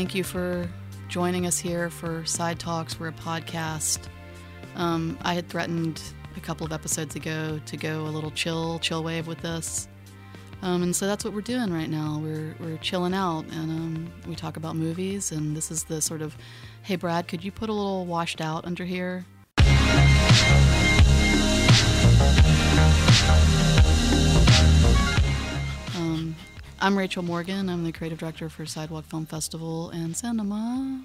thank you for joining us here for Side Talks. We're a podcast. Um, I had threatened a couple of episodes ago to go a little chill, chill wave with this. Um, and so that's what we're doing right now. We're, we're chilling out and um, we talk about movies. And this is the sort of, hey, Brad, could you put a little washed out under here? I'm Rachel Morgan. I'm the creative director for Sidewalk Film Festival and Cinema.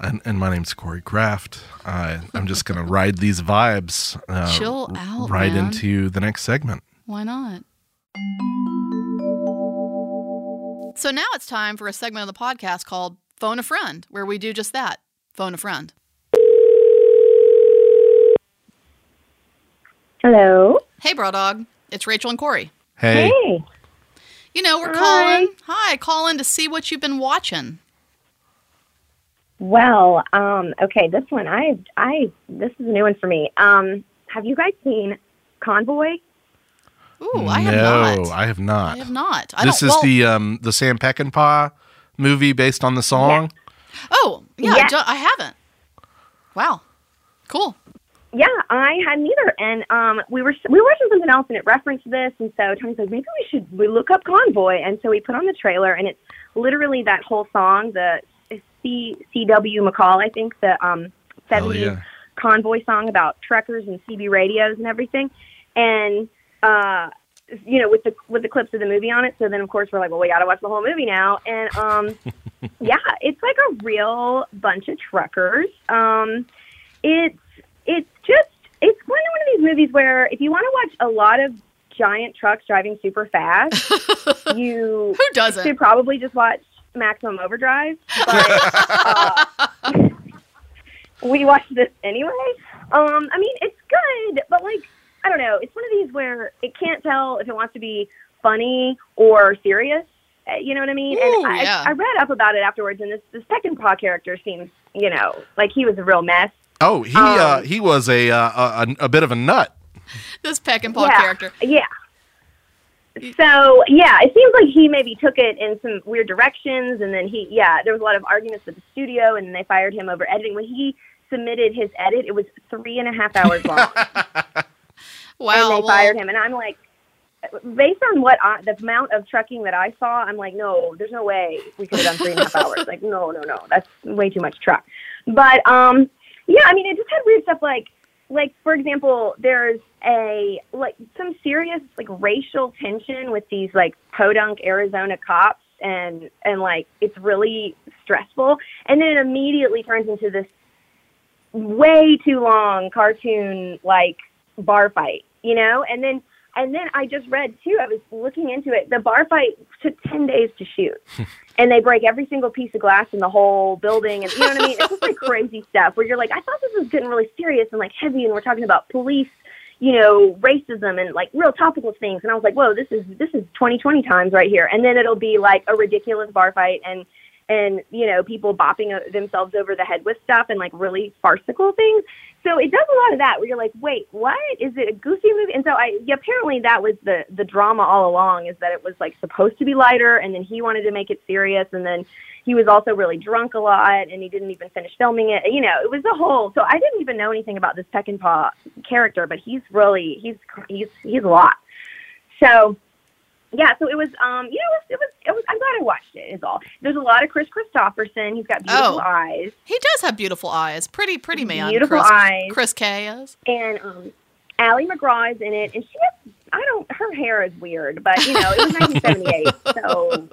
And, and my name's Corey Kraft. Uh, I'm just going to ride these vibes uh, Chill out, right man. into the next segment. Why not? So now it's time for a segment of the podcast called Phone a Friend, where we do just that phone a friend. Hello. Hey, bro dog. It's Rachel and Corey. Hey, Hey. You know, we're Hi. calling. Hi, calling to see what you've been watching. Well, um, okay, this one I I this is a new one for me. Um, have you guys seen Convoy? Ooh, I have no, not. I have not. I have not. I this don't, is well, the um, the Sam Peckinpah movie based on the song. Oh, yeah, I Yeah. don't- I haven't. Wow. Cool. Yeah, I had neither, and um, we were we were watching something else, and it referenced this, and so Tony's like, maybe we should we look up Convoy, and so we put on the trailer, and it's literally that whole song, the C C W McCall, I think the um seventies yeah. convoy song about truckers and CB radios and everything, and uh, you know, with the with the clips of the movie on it. So then, of course, we're like, well, we got to watch the whole movie now. And um, yeah, it's like a real bunch of truckers. Um, it's it's just it's one one of these movies where if you want to watch a lot of giant trucks driving super fast, you Who doesn't? should probably just watch Maximum Overdrive. But uh, we watched this anyway. Um, I mean, it's good, but like, I don't know. It's one of these where it can't tell if it wants to be funny or serious. Uh, You know what I mean? Ooh, and I, yeah. I read up about it afterwards, and this this Peckinpah character seems, you know, like he was a real mess. Oh, he Um, uh, he was a, uh, a a bit of a nut. this peck Peckinpah yeah, character. Yeah. So yeah, it seems like he maybe took it in some weird directions, and then he yeah, there was a lot of arguments with the studio, and they fired him over editing. When he submitted his edit, it was three and a half hours long, Wow. and they fired him. And I'm like, based on what I, the amount of trucking that I saw, I'm like, no, there's no way we could have done three and a half hours. Like, no, no, no, that's way too much truck. But um, yeah, I mean, it just had weird stuff like, like for example, there's a like some serious like racial tension with these like podunk Arizona cops, and and like it's really stressful, and then it immediately turns into this way too long cartoon like bar fight, you know, and then and then I just read too. I was looking into it. The bar fight took ten days to shoot, and they break every single piece of glass in the whole building, and you know what I mean. It's just like crazy stuff where you're like, I thought this was getting really serious and like heavy, and we're talking about police, you know, racism and like real topical things. And I was like, whoa, this is this is 2020 times right here. And then it'll be like a ridiculous bar fight and and you know people bopping themselves over the head with stuff and like really farcical things. So it does a lot of that where you're like, wait, what is it a goofy movie? And so I yeah, apparently that was the the drama all along is that it was like supposed to be lighter and then he wanted to make it serious and then he was also really drunk a lot and he didn't even finish filming it. You know, it was a whole. So I didn't even know anything about this Peckinpah character, but he's really he's he's he's a lot. So yeah, so it was um you know it was, it was it was I'm glad I watched it is all. There's a lot of Kris Kristofferson. He's got beautiful Oh. eyes He does have beautiful eyes. Pretty, pretty man. Beautiful Chris, eyes. Chris K is. and um Ali MacGraw is in it and she has I don't her hair is weird, but you know, it was 1978, so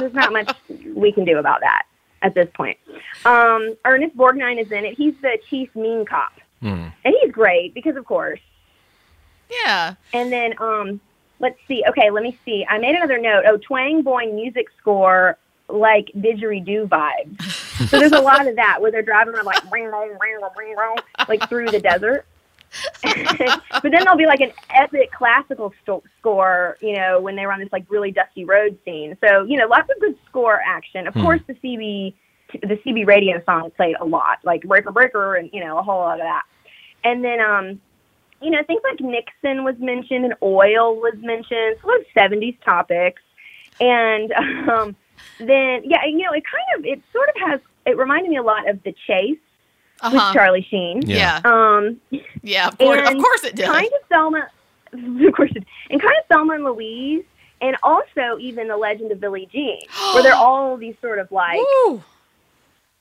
there's not much we can do about that at this point. Um Ernest Borgnine is in it. He's the chief mean cop. Hmm. And he's great because of course Yeah. And then um let's see. Okay, let me see. I made another note. Oh, Twang Boing music score like didgeridoo vibes. so there's a lot of that where they're driving around like ring ring ring ring ring like through the desert. but then there'll be like an epic classical sto- score, you know, when they were on this like really dusty road scene. So you know, lots of good score action. Of Hmm. course, the CB the CB radio song played a lot, like Breaker Breaker, and you know, a whole lot of that. And then um, you know, things like Nixon was mentioned and oil was mentioned. So those 70s topics. And um, then yeah, you know, it kind of it sort of has it reminded me a lot of The Chase with Uh-huh. Charlie Sheen. Yeah. Um, Yeah, of course, of course it did. kind of Thelma, of course, it- and kind of Thelma and Louise, and also even The Legend of Billie Jean, where they're all these sort of like Woo.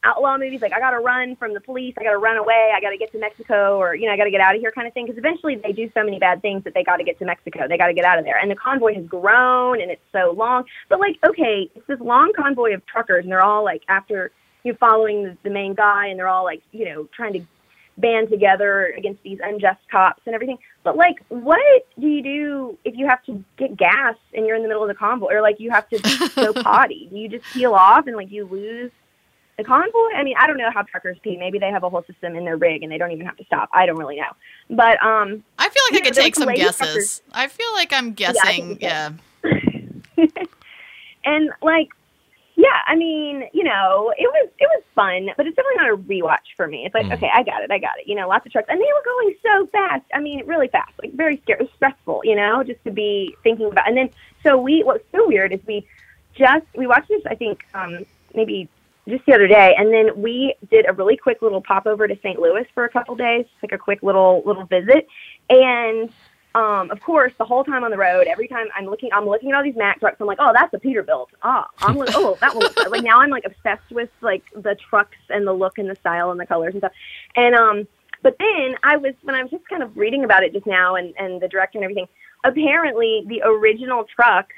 Outlaw movies, like I got to run from the police, I got to run away, I got to get to Mexico, or you know, I got to get out of here, kind of thing. Because eventually they do so many bad things that they got to get to Mexico, they got to get out of there, and the convoy has grown and it's so long. But like, okay, it's this long convoy of truckers, and they're all like after you know, following the, the main guy, and they're all like you know trying to band together against these unjust cops and everything. But like, what do you do if you have to get gas and you're in the middle of the convoy, or like you have to go potty? Do you just peel off and like you lose the convoy? I mean, I don't know how truckers pee. Maybe they have a whole system in their rig and they don't even have to stop. I don't really know. But um, I feel like I Yeah, could take was some guesses. truckers. I feel like I'm guessing. you Yeah. and like, yeah, I mean, you know, it was it was fun, but it's definitely not a rewatch for me. It's like, Mm. okay, I got it, I got it. You know, lots of trucks, and they were going so fast. I mean, really fast, like very scary, it was stressful. You know, just to be thinking about. And then, so we, what's so weird is we just we watched this. I think um, maybe just the other day, and then we did a really quick little pop over to St. Louis for a couple days, like a quick little little visit, and um, of course, the whole time on the road, every time I'm looking, I'm looking at all these Mack trucks. I'm like, oh, that's a Peterbilt. Ah, I'm like, oh, that one. Looks good. like now I'm like obsessed with like the trucks and the look and the style and the colors and stuff. And um, but then I was when I was just kind of reading about it just now and and the director and everything. Apparently, the original truck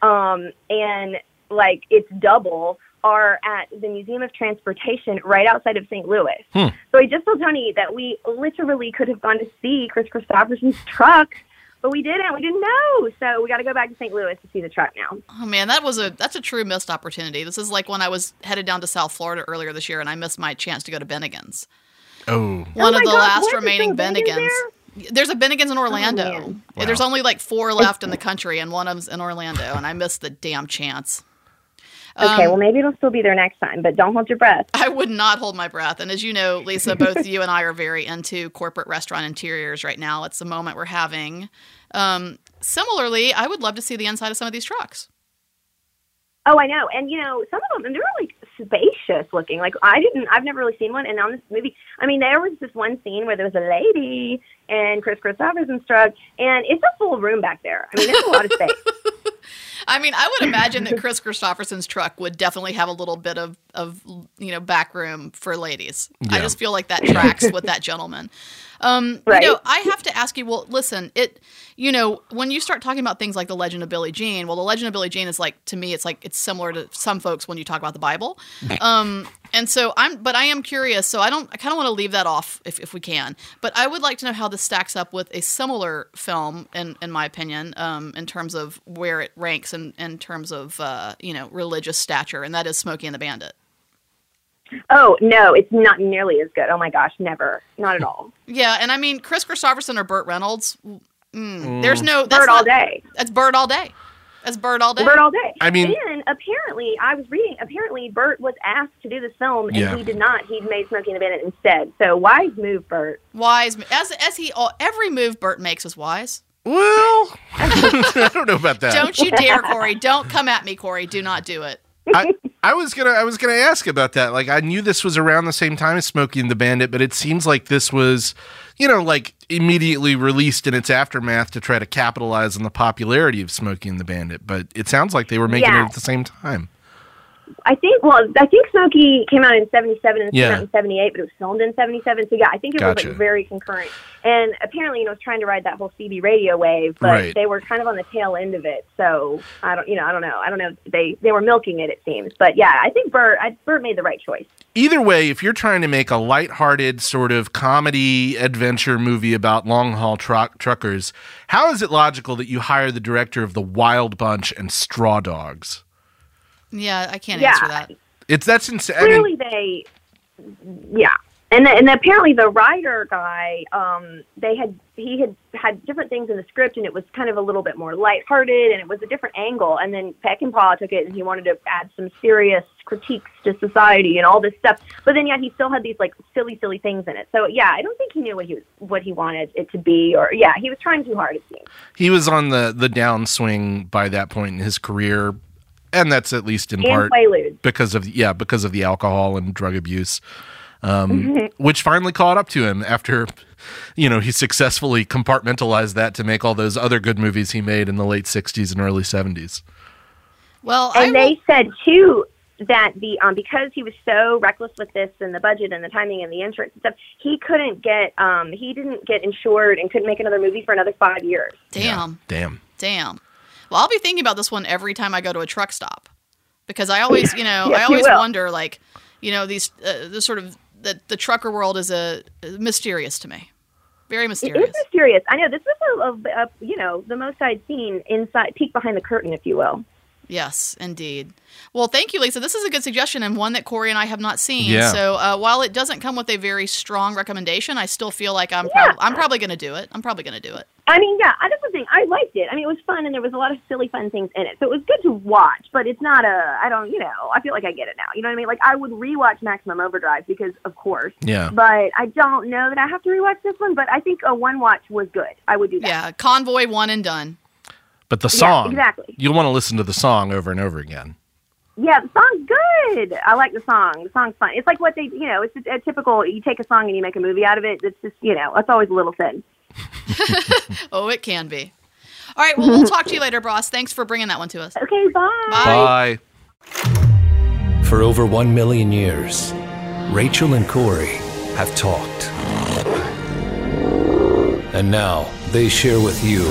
um and like its double are at the Museum of Transportation right outside of St. Louis. Hmm. So I just told Tony that we literally could have gone to see Kris Kristofferson's truck, but we didn't. We didn't know. So we got to go back to St. Louis to see the truck now. Oh man, that was a that's a true missed opportunity. This is like when I was headed down to South Florida earlier this year, and I missed my chance to go to Bennigan's. Oh, One Oh of the God, last remaining There's Bennigan's Bennigan's. There's a Bennigan's in Orlando. man. Wow. There's only like four left in the country, and one of them's in Orlando, and I missed the damn chance. Okay, Um, well maybe it'll still be there next time, but don't hold your breath. I would not hold my breath. And as you know, Lisa, both you and I are very into corporate restaurant interiors right now. It's the moment we're having. Um, similarly, I would love to see the inside of some of these trucks. Oh, I know. And you know, some of them and they're like spacious looking. Like I didn't I've never really seen one and on this movie I mean there was this one scene where there was a lady and Kris Kristofferson's truck and it's a full room back there. I mean there's a lot of space. I mean, I would imagine that Kris Kristofferson's truck would definitely have a little bit of, of you know, back room for ladies. I just feel like that tracks with that gentleman. Um, Right. You know, I have to ask you. Well, listen, it. You know, when you start talking about things like the Legend of Billie Jean, well, the Legend of Billie Jean is like to me, it's like it's similar to some folks when you talk about the Bible. Um, and so I'm, but I am curious. So I don't. I kind of want to leave that off if, if we can. But I would like to know how this stacks up with a similar film, in in my opinion, um, in terms of where it ranks in in terms of uh, you know religious stature, and that is Smokey and the Bandit. Oh no, it's not nearly as good. Oh my gosh, never, not at all. Yeah, and I mean Kris Kristofferson or Burt Reynolds. Mm, There's no that's Bird all day. That's Bird all day. That's Bird all day. Bird all day. I mean- and apparently, I was reading. Apparently, Burt was asked to do this film, and Yeah. he did not. He made Smokey and the Bandit instead. So wise move, Burt. wise as as he all, every move Burt makes is wise. well, I don't know about that. Don't you dare, Corey. Don't come at me, Corey. Do not do it. I, I was gonna I was gonna ask about that. Like I knew this was around the same time as Smokey and the Bandit, but it seems like this was, you know, like immediately released in its aftermath to try to capitalize on the popularity of Smokey and the Bandit. But it sounds like they were making Yeah. it at the same time. I think. Well, I think Smokey came out in '77 and it Yeah. came out in '78, but it was filmed in '77. So yeah, I think it was like very concurrent. And apparently, you know, was trying to ride that whole CB radio wave, but Right. they were kind of on the tail end of it. So I don't, you know, I don't know. I don't know. They they were milking it, it seems. But yeah, I think Burt, I, Burt made the right choice. Either way, if you're trying to make a lighthearted sort of comedy adventure movie about long haul truck truckers, how is it logical that you hire the director of The Wild Bunch and Straw Dogs? Yeah, I can't Yeah. answer that. It's that's insane. I mean, clearly they yeah and and apparently the writer guy um they had he had had different things in the script and it was kind of a little bit more lighthearted and it was a different angle and then Peck and Peckinpah took it and he wanted to add some serious critiques to society and all this stuff but then yeah he still had these like silly silly things in it so yeah I don't think he knew what he was what he wanted it to be or yeah he was trying too hard it seems he was on the the downswing by that point in his career and that's at least in and part Quaaludes. because of yeah because of the alcohol and drug abuse um, which finally caught up to him after you know he successfully compartmentalized that to make all those other good movies he made in the late 60s and early 70s Well, And I they said too that the um because he was so reckless with this and the budget and the timing and the insurance and stuff, he couldn't get um he didn't get insured and couldn't make another movie for another five years. damn, damn damn. Well, I'll be thinking about this one every time I go to a truck stop because I always, you know, Yes, I always wonder, like, you know, these uh, the sort of the, the trucker world is a mysterious to me, very mysterious. is mysterious. I know this is a, a, a you know the most I'd seen inside peek behind the curtain, if you will. Yes, indeed. Well, thank you, Lisa. This is a good suggestion and one that Corey and I have not seen. Yeah. So uh, while it doesn't come with a very strong recommendation, I still feel like I'm Yeah. prob- I'm probably going to do it. I'm probably going to do it. I mean, yeah, I- that's the thing. I liked it. I mean, it was fun, and there was a lot of silly, fun things in it. So it was good to watch. But it's not a. I don't. You know. I feel like I get it now. You know what I mean? Like I would rewatch Maximum Overdrive because, of course. yeah But I don't know that I have to rewatch this one. But I think a one watch was good. I would do that. Yeah, Convoy one and done. But the Yeah, song exactly. you'll want to listen to the song over and over again Yeah, the song's good. I like the song. The song's fun. It's like what they, you know, it's a, a typical. You take a song and you make a movie out of it. It's just, you know, it's always a little thin. Oh, it can be. All right, well, we'll talk to you later, Bros. Thanks for bringing that one to us. Okay, bye. Bye. bye For over one million years, Rachel and Corey have talked. And now they share with you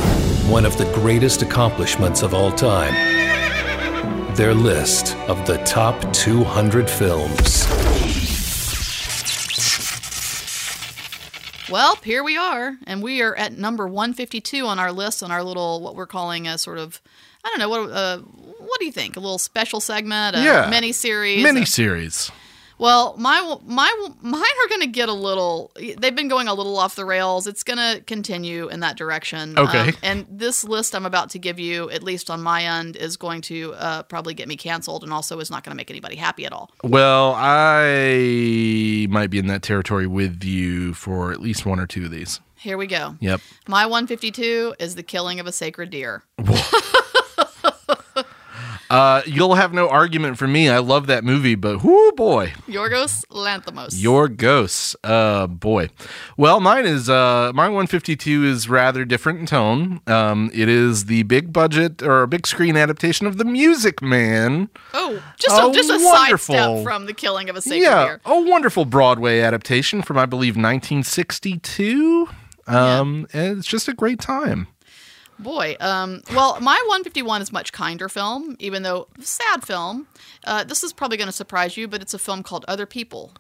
one of the greatest accomplishments of all time their list of the top 200 films. Well, here we are, and we are at number 152 on our list on our little what we're calling a sort of I don't know what uh, what do you think? A little special segment, a Yeah. mini series. mini series Well, my my mine are going to get a little. They've been going a little off the rails. It's going to continue in that direction. Um, Okay. and this list I'm about to give you, at least on my end, is going to uh, probably get me canceled, and also is not going to make anybody happy at all. well i might be in that territory with you for at least one or two of these Here we go. yep My 152 is the killing of a sacred deer. Uh, you'll have no argument from me i love that movie but whoo boy Yorgos Lanthimos. Your ghosts. Uh boy. Well, mine is uh my 152 is rather different in tone. Um it is the big budget or big screen adaptation of The Music Man. oh, just Oh, a, just a wonderful. sidestep from the killing of a sacred yeah, deer. a wonderful Broadway adaptation from I believe 1962. Um and it's just a great time. Boy, um, well, my 151 is much kinder film, even though sad film. Uh, this is probably going to surprise you, but it's a film called Other People.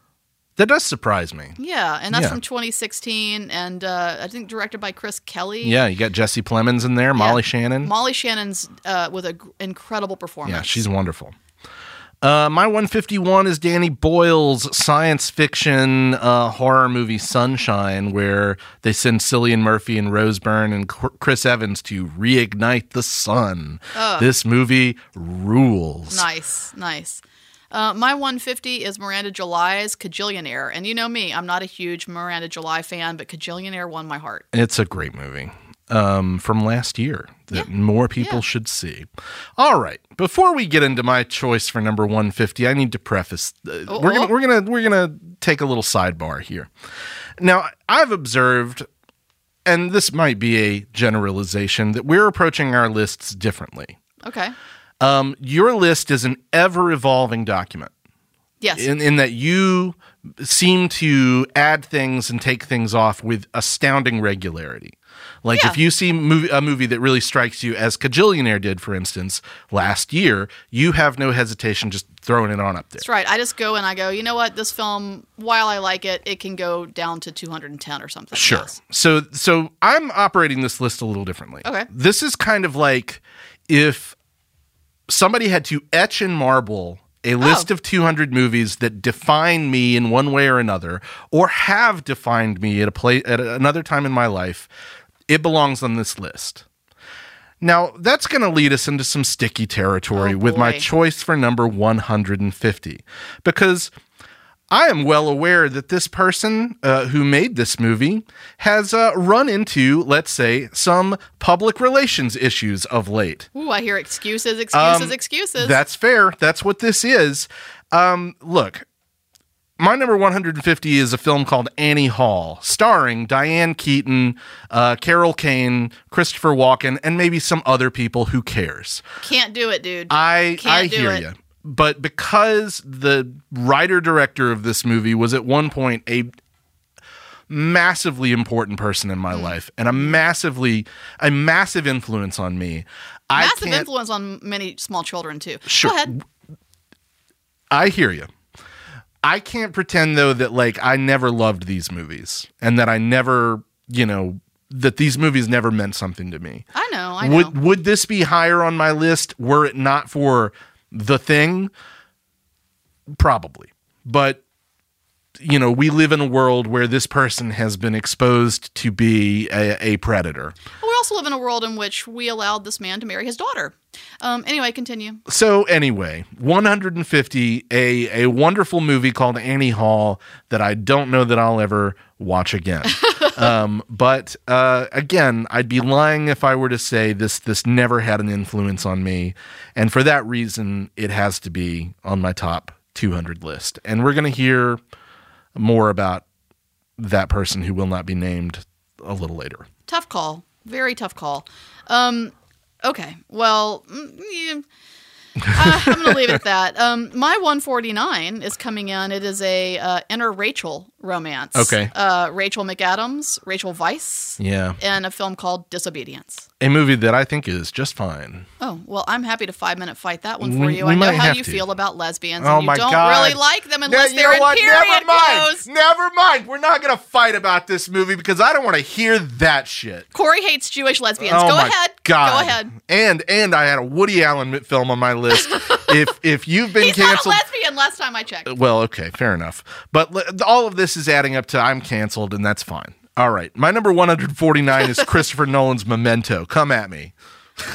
That does surprise me. Yeah, and that's Yeah. from 2016, and uh, I think directed by Chris Kelly. Yeah, you got Jesse Plemons in there, Molly Shannon. Molly Shannon's uh, with an incredible performance. Yeah, she's wonderful. Uh, my 151 is Danny Boyle's science fiction uh, horror movie Sunshine, where they send Cillian Murphy and Rose Byrne and Chr- Chris Evans to reignite the sun. This movie rules. nice, nice. Uh, my 150 is Miranda July's Kajillionaire, and you know me, I'm not a huge Miranda July fan, but Kajillionaire won my heart. It's a great movie um, from last year that more people Yeah. should see. All right, before we get into my choice for number 150, I need to preface. Uh, Oh, we're gonna we're gonna we're gonna take a little sidebar here. Now, I've observed, and this might be a generalization, that we're approaching our lists differently. Okay. Um, your list is an ever evolving document Yes. in, in that you seem to add things and take things off with astounding regularity. Like Yeah. if you see movie, a movie that really strikes you, as Kajillionaire did, for instance, last year, you have no hesitation just throwing it on up there. That's right. I just go and I go, you know what? This film, while I like it, it can go down to 210 or something. Sure. Yes. So so I'm operating this list a little differently. Okay. This is kind of like if somebody had to etch in marble a oh. list Oh. of 200 movies that define me in one way or another or have defined me at a place at another time in my life, it belongs on this list. Now, that's going to lead us into some sticky territory Oh, with my choice for number 150 because I am well aware that this person uh, who made this movie has uh, run into, let's say, some public relations issues of late. Ooh, I hear excuses, excuses, Um, excuses. That's fair. That's what this is. Um, look, my number 150 is a film called Annie Hall, starring Diane Keaton, uh, Carol Kane, Christopher Walken, and maybe some other people. Who cares? Can't do it, dude. I Can't I do hear you. But because the writer director of this movie was at one point a massively important person in my Hmm. life and a massively a massive influence on me, I Massive can't influence on many small children too. Sure. Go ahead. I hear you. I can't pretend though that like I never loved these movies and that I never, you know, that these movies never meant something to me. I know. I know. Would would this be higher on my list were it not for the thing? Probably. But you know, we live in a world where this person has been exposed to be a, a predator. we also live in a world in which we allowed this man to marry his daughter. Um, anyway, continue. So anyway, 150, a a wonderful movie called Annie Hall that I don't know that I'll ever watch again. um, but uh, again, I'd be lying if I were to say this this never had an influence on me, and for that reason, it has to be on my top 200 list. And we're gonna hear more about that person who will not be named a little later. Tough call. Very tough call. Um, okay. Well, mm, yeah. I'm going to leave it at that. Um, my 149 is coming in. It is a uh, inner Rachel romance. Okay. Uh, Rachel McAdams, Rachel Weisz, Yeah, in a film called Disobedience. a movie that I think is just fine. Oh, well, I'm happy to five minute fight that one for We- you. we I know how you to. feel about lesbians, Oh and you my don't God. really like them unless you they're know in what? period Never mind. clothes. Never mind. We're not going to fight about this movie because I don't want to hear that shit. Corey hates Jewish lesbians. Oh Go my ahead. God. Go ahead. And and I had a Woody Allen film on my list. if if you've been He's not a canceled, lesbian last time I checked. well, okay, fair enough. But l- all of this is adding up to I'm canceled, and that's fine. All right, my number 149 is Christopher Nolan's Memento. Come at me.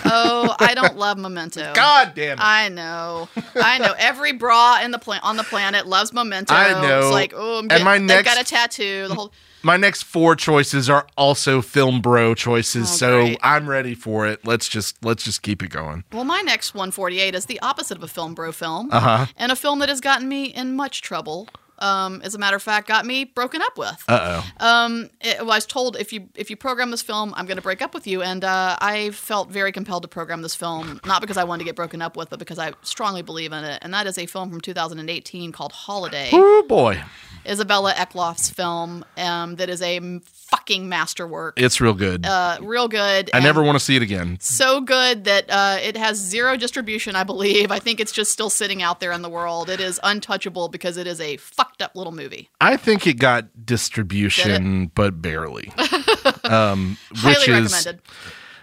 Oh, I don't love Memento. God damn it. I know, I know. Every bra in the pla- on the planet loves Memento. I know. It's like, oh, I'm And getting, my they've next- got a tattoo. The whole. my next four choices are also film bro choices, Oh, so great. I'm ready for it. Let's just let's just keep it going. Well, my next 148 is the opposite of a film bro film, Uh-huh. and a film that has gotten me in much trouble. Um, as a matter of fact, got me broken up with. Uh oh. Um, it, well, I was told if you if you program this film, I'm going to break up with you, and uh, I felt very compelled to program this film, not because I wanted to get broken up with, but because I strongly believe in it. And that is a film from 2018 called Holiday. Oh boy, Isabella Eklöf's film. Um, that is a fucking masterwork. it's real good. Uh, real good. I never want to see it again. So good that uh, it has zero distribution. I believe. I think it's just still sitting out there in the world. It is untouchable because it is a fucked up little movie. I think it got distribution, but barely. um, which Highly is recommended.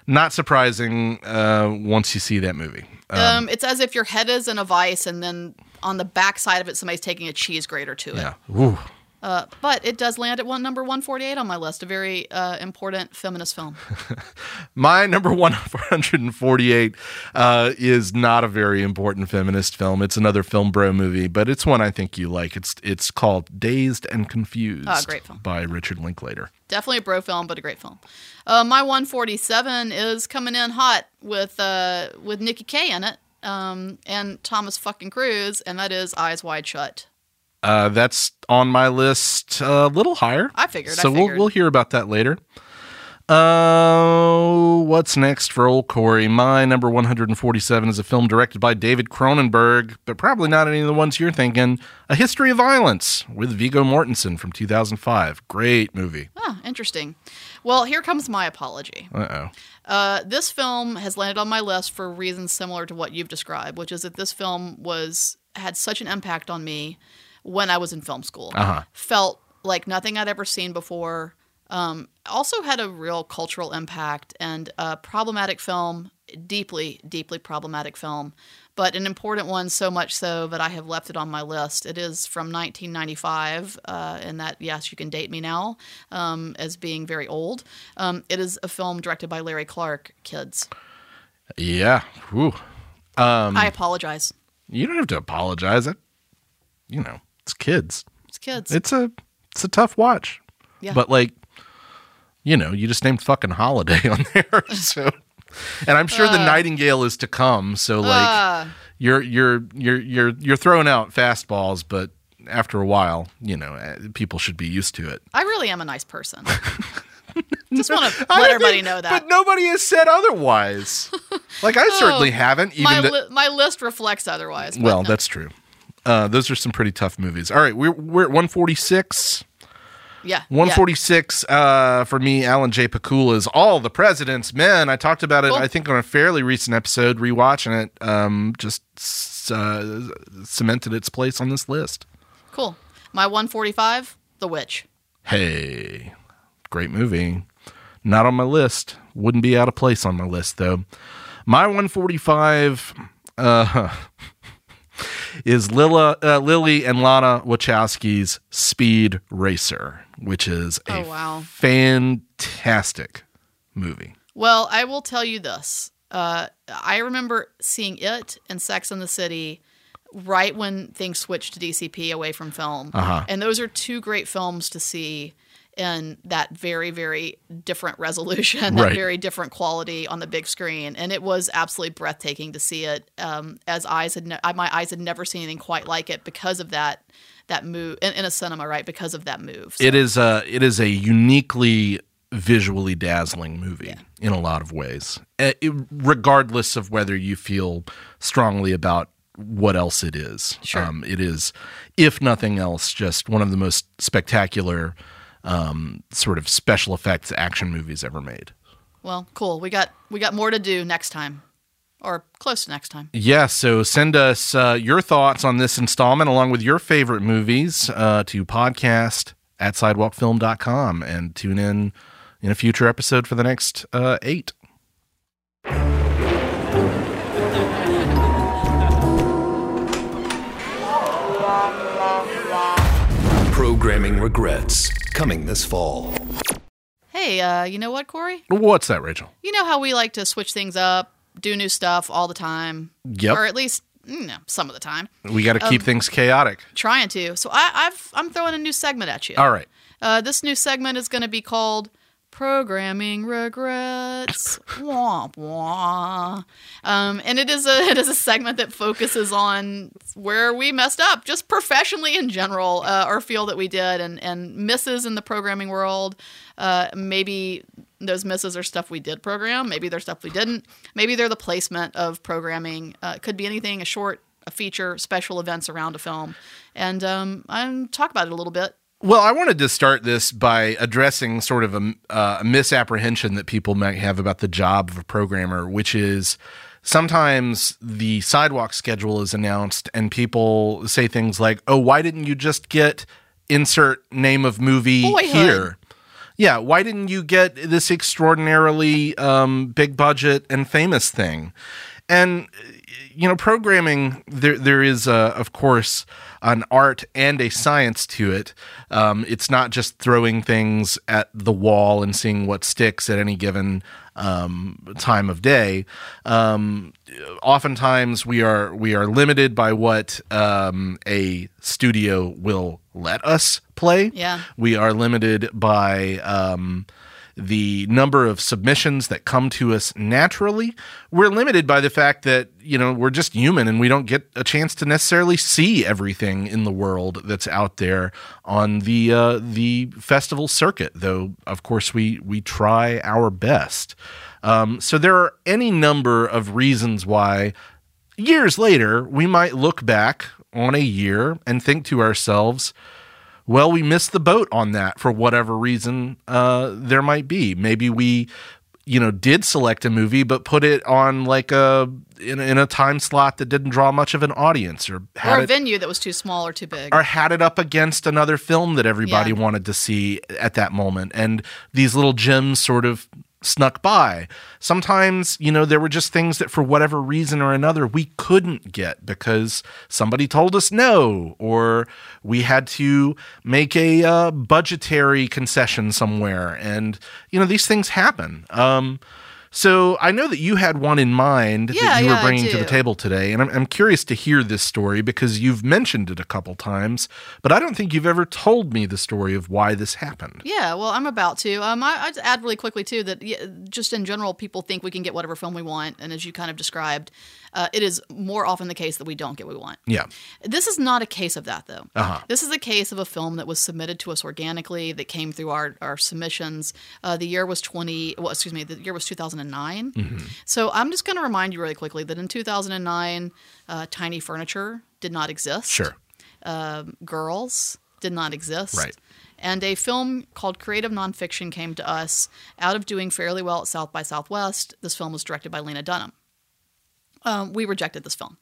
not surprising uh, once you see that movie. Um, it's as if your head is in a vice, and then on the backside of it, somebody's taking a cheese grater to it. yeah. Ooh. Uh, but it does land at one number 148 on my list. A very uh, important feminist film. My number 148 uh, is not a very important feminist film. It's another film bro movie, but it's one I think you like. It's it's called Dazed and Confused Oh, great film. by Richard Linklater. Definitely a bro film, but a great film. Uh, my 147 is coming in hot with uh, with Nikki Kay in it um, and Thomas fucking Cruise, and that is Eyes Wide Shut. Uh, that's on my list a little higher. I figured, I So we'll we'll hear about that later. Uh, what's next for old Corey? My number 147 is a film directed by David Cronenberg, but probably not any of the ones you're thinking. A History of Violence with Viggo Mortensen from 2005. Great movie. Ah, interesting. Well, here comes my apology. Uh oh. Uh, this film has landed on my list for reasons similar to what you've described, which is that this film was had such an impact on me when I was in film school. Uh-huh. Felt like nothing I'd ever seen before. Um, also had a real cultural impact and a problematic film, deeply, deeply problematic film, but an important one so much so that I have left it on my list. It is from 1995, uh, and that, yes, you can date me now um, as being very old. Um, it is a film directed by Larry Clark, Kids. Yeah. Whew. Um, I apologize. You don't have to apologize. It, you know, it's kids. It's kids. It's a it's a tough watch. yeah. But like, you know, you just named fucking holiday on there. So and I'm sure the Nightingale is to come. So like Uh, you're you're you're you're you're throwing out fastballs, but after a while, you know, eh, people should be used to it. I really am a nice person. Just want to let everybody think- know that. But nobody has said otherwise. like I certainly haven't. Even my li- my list reflects otherwise. well, no. that's true. Uh, those are some pretty tough movies. All right, we're we're at 146. yeah, 146 uh, for me, Alan J. Pakula's All the President's Men. I talked about it, Cool. I think, on a fairly recent episode. Rewatching it um, just uh, cemented its place on this list. Cool. My 145, The Witch. Hey, great movie. Not on my list. Wouldn't be out of place on my list, though. My 145 uh, is Lila, uh, Lily and Lana Wachowski's Speed Racer, which is a Oh, wow. fantastic movie. Well, I will tell you this. Uh, I remember seeing it and Sex in the City right when things switched to DCP away from film. Uh-huh. And those are two great films to see in that very, very different resolution, that Right. very different quality on the big screen. And it was absolutely breathtaking to see it um, as eyes had ne- my eyes had never seen anything quite like it because of that that move in, in a cinema, right? Because of that move. So- It is a it is a uniquely visually dazzling movie in a lot of ways, Eh, it- regardless of whether you feel strongly about what else it is. Sure. Um, it is, if nothing else, just one of the most spectacular um, sort of special effects action movies ever made. well, cool. We got we got more to do next time, or close to next time. Yeah, so send us uh, your thoughts on this installment along with your favorite movies uh, to podcast at sidewalkfilm.com and tune in in a future episode for the next uh, eight. Programming regrets coming this fall. Hey, uh, you know what, Corey? What's that, Rachel? You know how we like to switch things up, do new stuff all the time, Yep. or at least you know, some of the time. We got to keep things chaotic. Trying to. So I, I've I'm throwing a new segment at you. All right. Uh, this new segment is going to be called "Programming Regrets." wah, wah. Um, and it is a it is a segment that focuses on where we messed up, just professionally in general, uh, or feel that we did, and and misses in the programming world. Uh, maybe those misses are stuff we did program. Maybe they're stuff we didn't. Maybe they're the placement of programming. Uh, could be anything, a short, a feature, special events around a film, and um, I'm talk about it a little bit. Well, I wanted to start this by addressing sort of a, uh, a misapprehension that people might have about the job of a programmer, which is sometimes the sidewalk schedule is announced and people say things like, oh, why didn't you just get insert name of movie Boyhood. here? Yeah, why didn't you get this extraordinarily um, big budget and famous thing? And you know, programming there there is uh, of course an art and a science to it. Um, it's not just throwing things at the wall and seeing what sticks at any given um, time of day. Um, oftentimes we are we are limited by what um, a studio will let us play. Yeah. We are limited by um, the number of submissions that come to us naturally. We're limited by the fact that, you know, we're just human and we don't get a chance to necessarily see everything in the world that's out there on the uh, the festival circuit, though of course we we try our best. Um, so there are any number of reasons why years later we might look back on a year and think to ourselves, well, we missed the boat on that for whatever reason uh, there might be. Maybe we, you know, did select a movie but put it on like a in, a- in a time slot that didn't draw much of an audience, or had or a it, venue that was too small or too big. or had it up against another film that everybody Yeah. wanted to see at that moment, and these little gems sort of snuck by. Sometimes, you know, there were just things that for whatever reason or another we couldn't get because somebody told us no, or we had to make a uh, budgetary concession somewhere. And, you know, these things happen. Um, So I know that you had one in mind Yeah, that you yeah, were bringing to the table today, and I'm, I'm curious to hear this story because you've mentioned it a couple times, but I don't think you've ever told me the story of why this happened. Yeah, well, I'm about to. Um, I, I'd add really quickly too that just in general, people think we can get whatever film we want, and as you kind of described, uh, it is more often the case that we don't get what we want. Yeah. This is not a case of that, though. Uh-huh. This is a case of a film that was submitted to us organically, that came through our, our submissions. Uh, the year was 20, well, excuse me, the year was 2009. Mm-hmm. So I'm just going to remind you really quickly that in 2009, uh, Tiny Furniture did not exist. Sure. Girls did not exist. Right. And a film called Creative Nonfiction came to us out of doing fairly well at South by Southwest. This film was directed by Lena Dunham. Um, we rejected this film.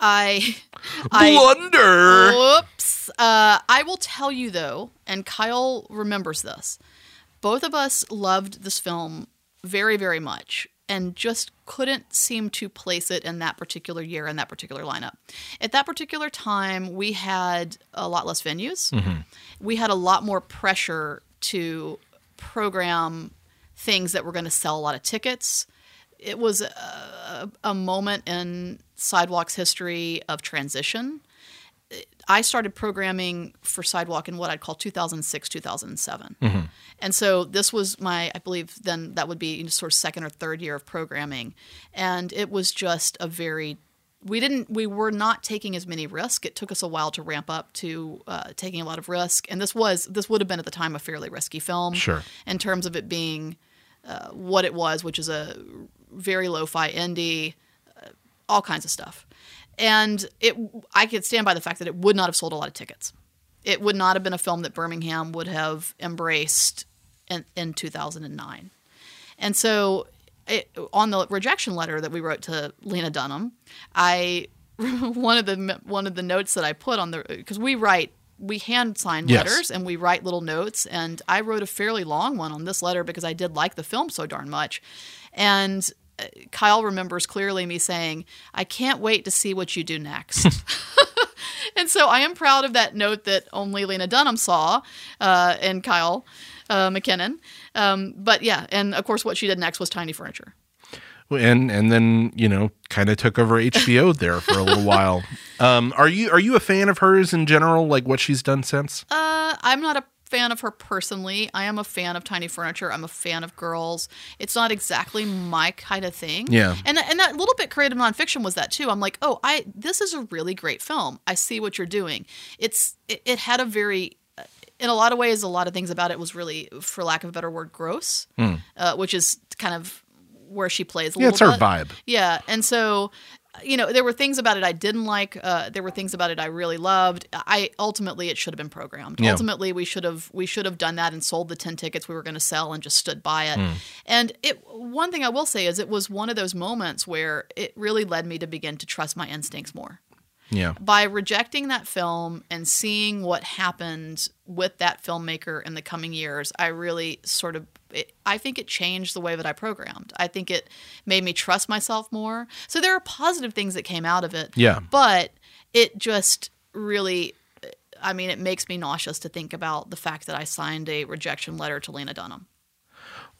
I, I Blunder. Whoops. Uh, I will tell you though, and Kyle remembers this. Both of us loved this film very, very much, and just couldn't seem to place it in that particular year in that particular lineup. At that particular time, we had a lot less venues. We had a lot more pressure to program things that were going to sell a lot of tickets. It was a, a moment in Sidewalk's history of transition. I started programming for Sidewalk in what I'd call 2006, 2007. And so this was my, I believe then that would be sort of second or third year of programming. And it was just a very, we didn't, we were not taking as many risks. It took us a while to ramp up to uh, taking a lot of risk. And this was, this would have been at the time a fairly risky film. Sure. In terms of it being uh, what it was, which is a very lo-fi indie, uh, all kinds of stuff. And it, I could stand by the fact that it would not have sold a lot of tickets. It would not have been a film that Birmingham would have embraced in, in 2009. And so, it, on the rejection letter that we wrote to Lena Dunham, I one of the one of the notes that I put on the because we write we hand sign Yes. letters and we write little notes and I wrote a fairly long one on this letter because I did like the film so darn much, and Kyle remembers clearly me saying, "I can't wait to see what you do next." and so I am proud of that note that only Lena Dunham saw, uh, and Kyle uh, McKinnon. Um, but yeah, and of course, what she did next was Tiny Furniture. and and then you know kind of took over HBO there for a little while. Um, are you are you a fan of hers in general? Like what she's done since? Uh, I'm not a fan of her personally. I am a fan of Tiny Furniture. I'm a fan of Girls. It's not exactly my kind of thing. Yeah. And and that little bit creative nonfiction was that too. I'm like, oh, I this is a really great film. I see what you're doing. It's it, it had a very in a lot of ways, a lot of things about it was really, for lack of a better word, gross, uh, which is kind of where she plays. A. Yeah, it's her bit. vibe. Yeah, and so you know there were things about it I didn't like. Uh, there were things about it I really loved. I ultimately it should have been programmed. Yeah. Ultimately, we should have we should have done that and sold the ten tickets we were going to sell and just stood by it. Hmm. And it one thing I will say is it was one of those moments where it really led me to begin to trust my instincts more Yeah. by rejecting that film and seeing what happened with that filmmaker in the coming years, I really sort of, it, I think it changed the way that I programmed. I think it made me trust myself more. So there are positive things that came out of it. Yeah. But it just really, I mean, it makes me nauseous to think about the fact that I signed a rejection letter to Lena Dunham.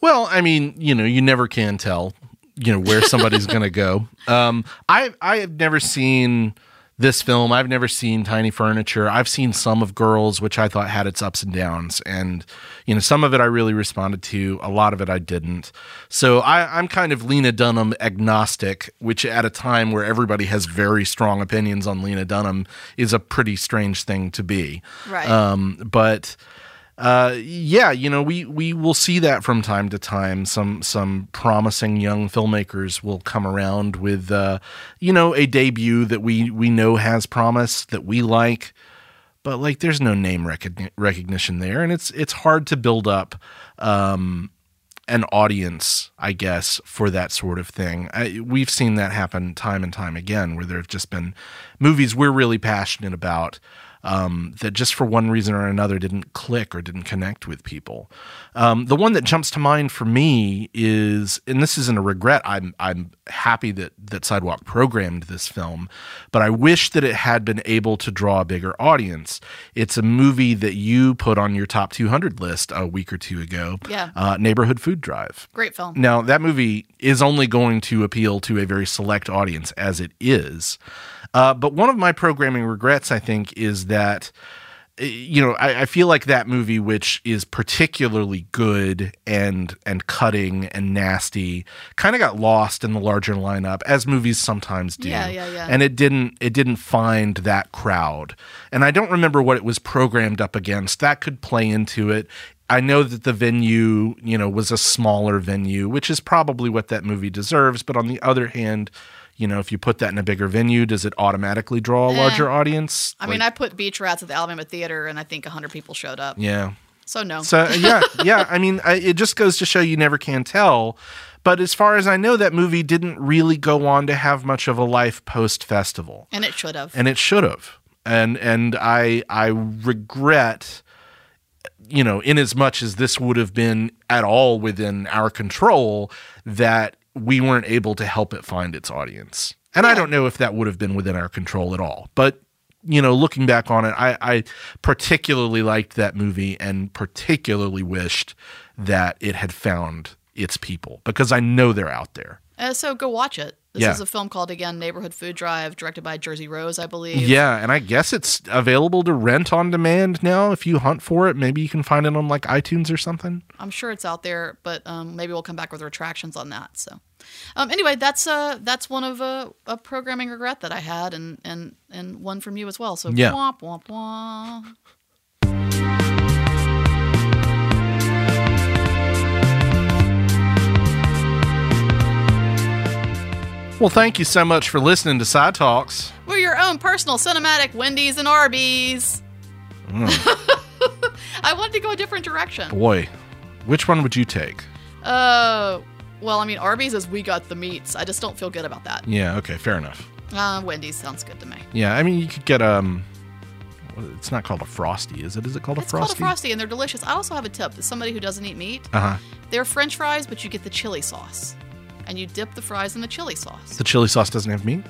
Well, I mean, you know, you never can tell, you know, where somebody's going to go. Um, I I have never seen this film. I've never seen Tiny Furniture. I've seen some of Girls, which I thought had its ups and downs, and you know, some of it I really responded to. A lot of it I didn't. So I, I'm kind of Lena Dunham agnostic, which at a time where everybody has very strong opinions on Lena Dunham is a pretty strange thing to be. Right. Um, but uh, yeah, you know, we we will see that from time to time. Some some promising young filmmakers will come around with uh, you know, a debut that we we know has promise that we like, but like there's no name recogni- recognition there, and it's it's hard to build up um, an audience, I guess, for that sort of thing. I, we've seen that happen time and time again, where there have just been movies we're really passionate about. Um, that just for one reason or another didn't click or didn't connect with people. Um, the one that jumps to mind for me is, and this isn't a regret. I'm I'm happy that that Sidewalk programmed this film, but I wish that it had been able to draw a bigger audience. It's a movie that you put on your top 200 list a week or two ago. Yeah. uh, Neighborhood Food Drive. Great film. Now, that movie is only going to appeal to a very select audience, as it is. Uh, but one of my programming regrets, I think, is that, eh, you know, I, I feel like that movie, which is particularly good and and cutting and nasty, kind of got lost in the larger lineup, as movies sometimes do. Yeah, yeah, yeah. And it didn't it didn't find that crowd. And I don't remember what it was programmed up against. That could play into it. I know that the venue, you know, was a smaller venue, which is probably what that movie deserves. But on the other hand, you know, if you put that in a bigger venue, does it automatically draw a Eh. larger audience? I mean, I put Beach Rats at the Alabama Theater, and I think 100 people showed up. yeah. So no. So yeah, yeah. I mean, I, it just goes to show you never can tell. But as far as I know, that movie didn't really go on to have much of a life post festival. and it should have. and it should have and and i i regret you know in as much as this would have been at all within our control that we weren't able to help it find its audience. And i don't know if that would have been within our control at all. But you know looking back on it i i particularly liked that movie and particularly wished that it had found its people because i know they're out there. Uh, so go watch it. This Yeah. is a film called again Neighborhood Food Drive, directed by Jersey Rose, I believe. Yeah, and I guess it's available to rent on demand now. If you hunt for it, maybe you can find it on like iTunes or something. I'm sure it's out there, but um, maybe we'll come back with retractions on that. So, um, anyway, that's uh, that's one of uh, a programming regret that I had, and and and one from you as well. So Yeah. womp womp womp. Well, thank you so much for listening to Side Talks. We're your own personal cinematic Wendy's and Arby's. Mm. I wanted to go a different direction. Boy, which one would you take? Uh, well, I mean, Arby's is we got the meats. I just don't feel good about that. Yeah, okay, fair enough. Uh, Wendy's sounds good to me. Yeah, I mean, you could get um, it's not called a frosty, is it? Is it called a frosty? It's called a frosty, and they're delicious. I also have a tip. Somebody who doesn't eat meat, Uh huh. they're French fries, but you get the chili sauce, and you dip the fries in the chili sauce. The chili sauce doesn't have meat.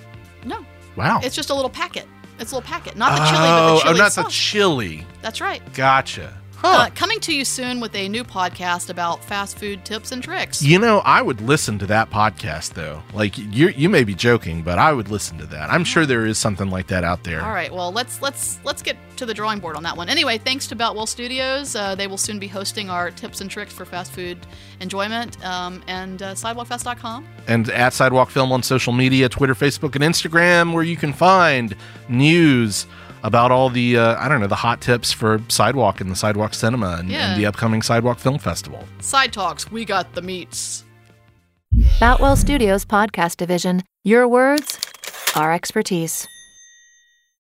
No, Wow. it's just a little packet. It's a little packet, not the chili, but oh, oh the chili oh, not sauce. the chili. That's right. Gotcha. Uh, coming to you soon with a new podcast about fast food tips and tricks. You know, I would listen to that podcast though. Like you, you may be joking, but I would listen to that. I'm sure there is something like that out there. All right, well let's let's let's get to the drawing board on that one. Anyway, thanks to Boutwell Studios. Uh, they will soon be hosting our tips and tricks for fast food enjoyment um, and uh, sidewalkfest.com. and at Sidewalk Film on social media Twitter, Facebook, and Instagram, where you can find news about all the, uh, I don't know, the hot tips for Sidewalk and the Sidewalk Cinema and, Yeah. and the upcoming Sidewalk Film Festival. Side talks, we got the meats. Boutwell Studios Podcast Division. Your words, our expertise.